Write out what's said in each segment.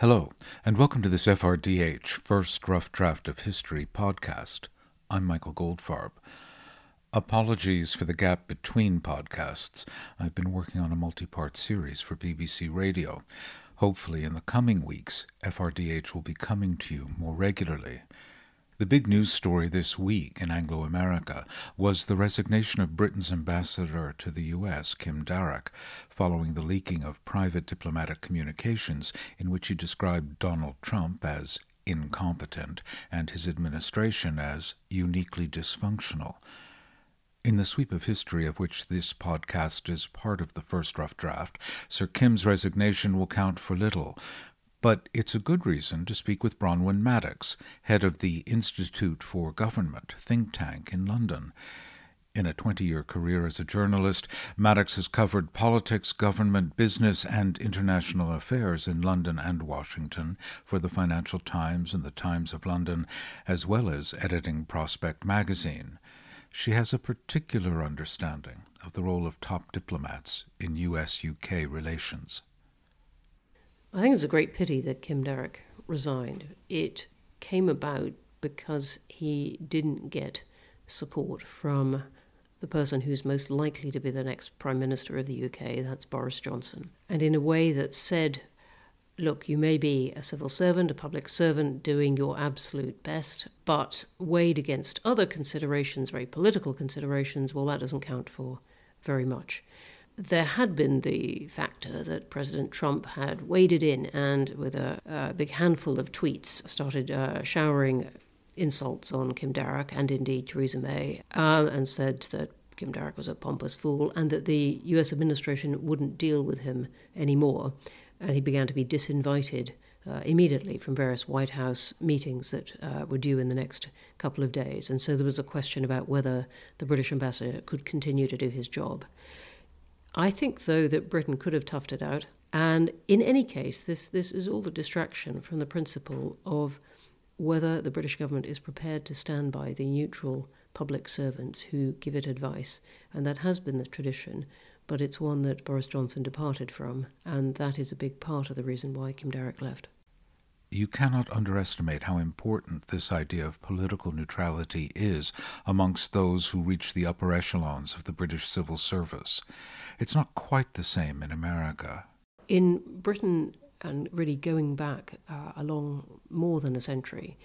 Hello, and welcome to this FRDH First Rough Draft of History podcast. I'm Michael Goldfarb. Apologies for the gap between podcasts. I've been working on a multi part series for BBC Radio. Hopefully, in the coming weeks, FRDH will be coming to you more regularly. The big news story this week in Anglo America was the resignation of Britain's ambassador to the U.S., Kim Darroch, following the leaking of private diplomatic communications in which he described Donald Trump as incompetent and his administration as uniquely dysfunctional. In the sweep of history of which this podcast is part of the first rough draft, Sir Kim's resignation will count for little, but it's a good reason to speak with Bronwyn Maddox, head of the Institute for Government think tank in London. In a 20 year career as a journalist, Maddox has covered politics, government, business, and international affairs in London and Washington for the Financial Times and the Times of London, as well as editing Prospect magazine. She has a particular understanding of the role of top diplomats in US UK relations. I think it's a great pity that Kim Darroch resigned. It came about because he didn't get support from the person who's most likely to be the next Prime Minister of the UK, that's Boris Johnson. And in a way that said, look, you may be a civil servant, a public servant, doing your absolute best, but weighed against other considerations, very political considerations, well, that doesn't count for very much there had been the factor that President Trump had waded in and, with a, a big handful of tweets, started uh, showering insults on Kim Darroch and indeed Theresa May, uh, and said that Kim Darroch was a pompous fool and that the US administration wouldn't deal with him anymore. And he began to be disinvited uh, immediately from various White House meetings that uh, were due in the next couple of days. And so there was a question about whether the British ambassador could continue to do his job. I think, though, that Britain could have toughed it out. And in any case, this, this is all the distraction from the principle of whether the British government is prepared to stand by the neutral public servants who give it advice. And that has been the tradition, but it's one that Boris Johnson departed from. And that is a big part of the reason why Kim Darroch left. You cannot underestimate how important this idea of political neutrality is amongst those who reach the upper echelons of the British civil service. It's not quite the same in America. In Britain, and really going back uh, along more than a century,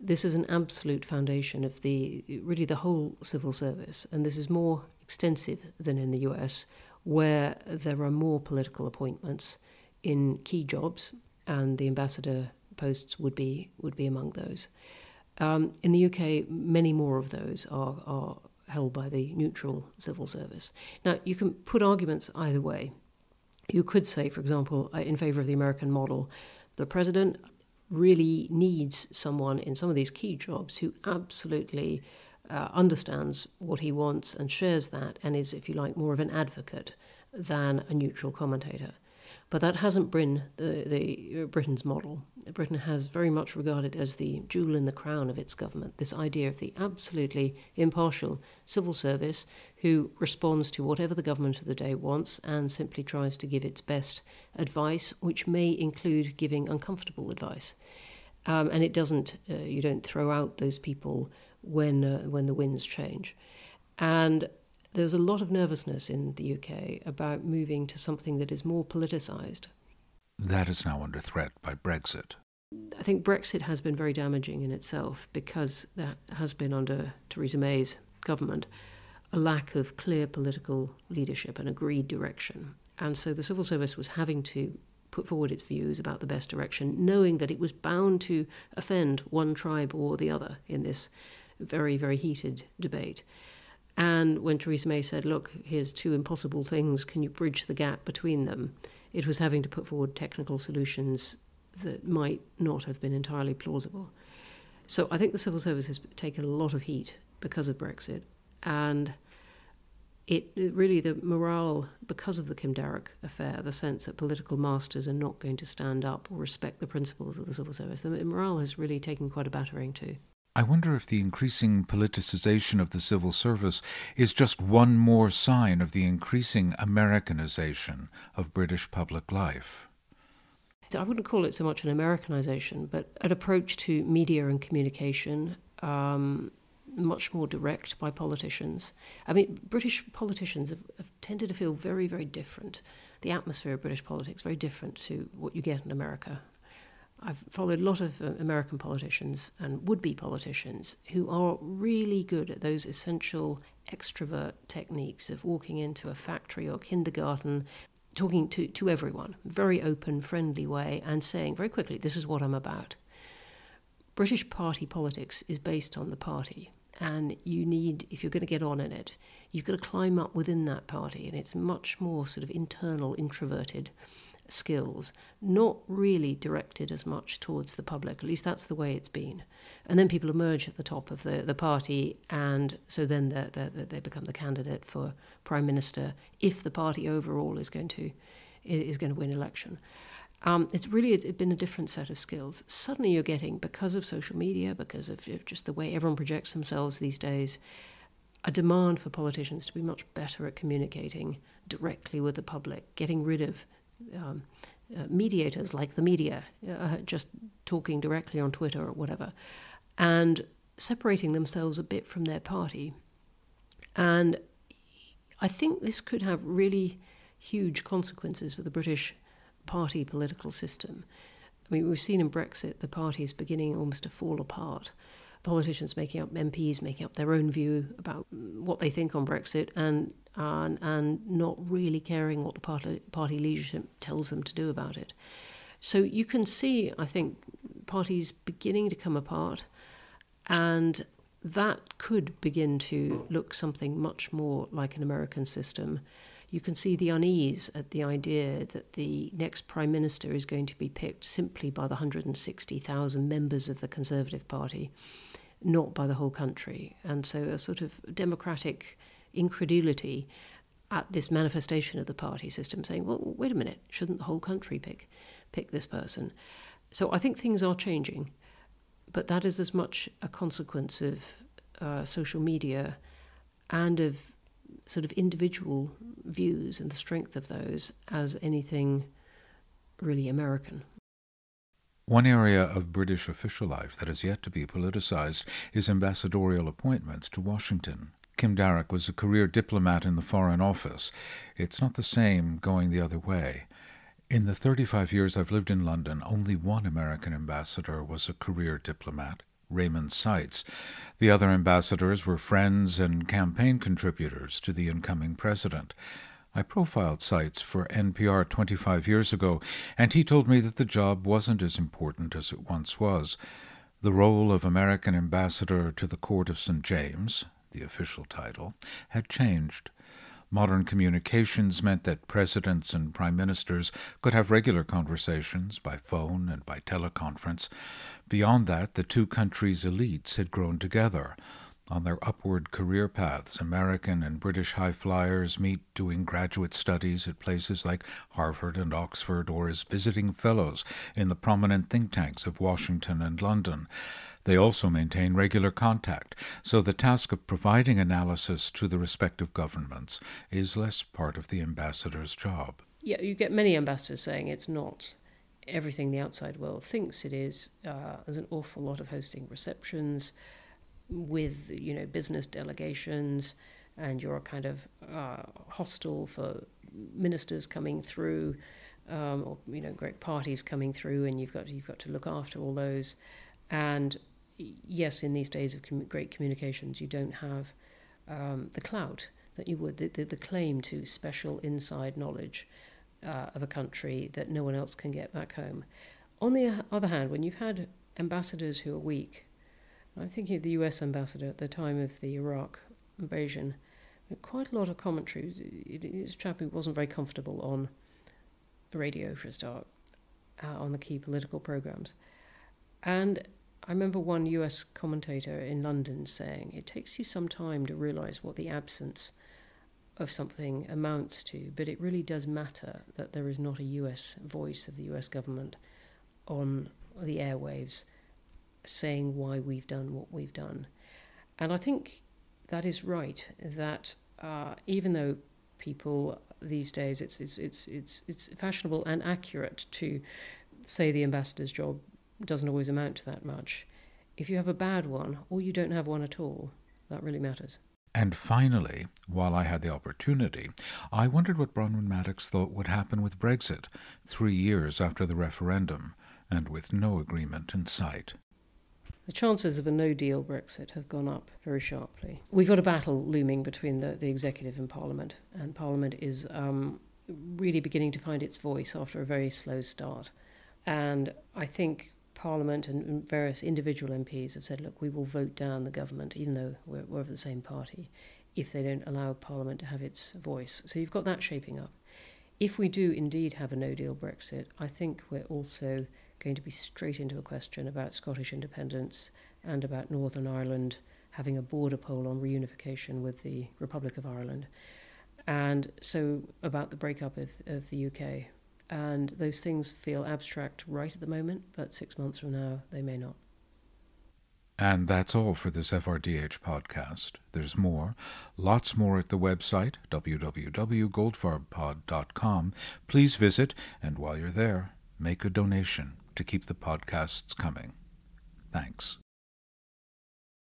this is an absolute foundation of the really the whole civil service, and this is more extensive than in the US, where there are more political appointments in key jobs, and the ambassador posts would be would be among those. Um, in the UK, many more of those are, are held by the neutral civil service. Now, you can put arguments either way. You could say, for example, uh, in favor of the American model, the president really needs someone in some of these key jobs who absolutely uh, understands what he wants and shares that and is, if you like, more of an advocate than a neutral commentator. But that hasn't been the, the uh, Britain's model. Britain has very much regarded as the jewel in the crown of its government this idea of the absolutely impartial civil service who responds to whatever the government of the day wants and simply tries to give its best advice, which may include giving uncomfortable advice. Um, and it doesn't, uh, you don't throw out those people when, uh, when the winds change. And there's a lot of nervousness in the UK about moving to something that is more politicised. That is now under threat by Brexit. I think Brexit has been very damaging in itself because there has been under Theresa May's government a lack of clear political leadership and agreed direction. And so the civil service was having to put forward its views about the best direction, knowing that it was bound to offend one tribe or the other in this very, very heated debate. And when Theresa May said, look, here's two impossible things, can you bridge the gap between them? It was having to put forward technical solutions that might not have been entirely plausible. So I think the civil service has taken a lot of heat because of Brexit. And it, really, the morale, because of the Kim Darroch affair, the sense that political masters are not going to stand up or respect the principles of the civil service, the morale has really taken quite a battering too. I wonder if the increasing politicization of the civil service is just one more sign of the increasing Americanization of British public life. I wouldn't call it so much an Americanization, but an approach to media and communication. Um, much more direct by politicians. I mean, British politicians have, have, tended to feel very, very different. The atmosphere of British politics very different to what you get in America. I've followed a lot of uh, American politicians and would be politicians who are really good at those essential extrovert techniques of walking into a factory or kindergarten, talking to, to everyone, very open, friendly way, and saying very quickly, This is what I'm about. British party politics is based on the party. And you need, if you're going to get on in it, you've got to climb up within that party. And it's much more sort of internal, introverted skills, not really directed as much towards the public. At least that's the way it's been. And then people emerge at the top of the, the party, and so then they're, they're, they become the candidate for prime minister if the party overall is going to is going to win election. Um, it's really been a different set of skills. Suddenly, you're getting because of social media, because of just the way everyone projects themselves these days, a demand for politicians to be much better at communicating directly with the public, getting rid of um, uh, mediators like the media, uh, just talking directly on Twitter or whatever, and separating themselves a bit from their party. And I think this could have really huge consequences for the British party political system. I mean, we've seen in Brexit the party is beginning almost to fall apart politicians making up MPs making up their own view about what they think on Brexit and and, and not really caring what the party, party leadership tells them to do about it. So you can see, I think, parties beginning to come apart, and that could begin to look something much more like an American system. You can see the unease at the idea that the next prime minister is going to be picked simply by the 160,000 members of the Conservative Party not by the whole country. And so a sort of democratic incredulity at this manifestation of the party system saying, well, wait a minute, shouldn't the whole country pick, pick this person? So I think things are changing, but that is as much a consequence of uh, social media and of sort of individual views and the strength of those as anything really American. One area of British official life that has yet to be politicized is ambassadorial appointments to Washington. Kim Darroch was a career diplomat in the Foreign Office. It's not the same going the other way. In the 35 years I've lived in London, only one American ambassador was a career diplomat, Raymond Seitz. The other ambassadors were friends and campaign contributors to the incoming president. I profiled Seitz for NPR 25 years ago, and he told me that the job wasn't as important as it once was. The role of American ambassador to the Court of St. James, the official title, had changed. Modern communications meant that presidents and prime ministers could have regular conversations by phone and by teleconference. Beyond that, the two countries' elites had grown together. On their upward career paths, American and British high flyers meet doing graduate studies at places like Harvard and Oxford or as visiting fellows in the prominent think tanks of Washington and London. They also maintain regular contact, so the task of providing analysis to the respective governments is less part of the ambassador's job. Yeah, you get many ambassadors saying it's not everything the outside world thinks it is. Uh, there's an awful lot of hosting receptions with you know business delegations, and you're a kind of uh, hostile for ministers coming through, um, or you know great parties coming through, and you've got you've got to look after all those. And yes, in these days of com- great communications, you don't have um, the clout that you would, the, the, the, claim to special inside knowledge uh, of a country that no one else can get back home. On the other hand, when you've had ambassadors who are weak, I'm thinking of the US ambassador at the time of the Iraq invasion. Quite a lot of commentary. This chap who wasn't very comfortable on the radio for a start, uh, on the key political programs. And I remember one US commentator in London saying, it takes you some time to realize what the absence of something amounts to, but it really does matter that there is not a US voice of the US government on the airwaves saying why we've done what we've done. And I think that is right, that uh, even though people these days it's, it's, it's, it's, it's fashionable and accurate to say the ambassador's job doesn't always amount to that much. If you have a bad one, or you don't have one at all, that really matters. And finally, while I had the opportunity, I wondered what Bronwyn Maddox thought would happen with Brexit, three years after the referendum, and with no agreement in sight. The chances of a no deal Brexit have gone up very sharply. We've got a battle looming between the, the executive and Parliament, and Parliament is um, really beginning to find its voice after a very slow start. And I think Parliament and various individual MPs have said, look, we will vote down the government, even though we're, we're of the same party, if they don't allow Parliament to have its voice. So you've got that shaping up. If we do indeed have a no deal Brexit, I think we're also going to be straight into a question about Scottish independence and about Northern Ireland having a border poll on reunification with the Republic of Ireland. And so about the breakup of, of the UK. And those things feel abstract right at the moment, but six months from now, they may not. And that's all for this FRDH podcast. There's more, lots more at the website, www.goldfarbpod.com. Please visit, and while you're there, make a donation to keep the podcasts coming. Thanks.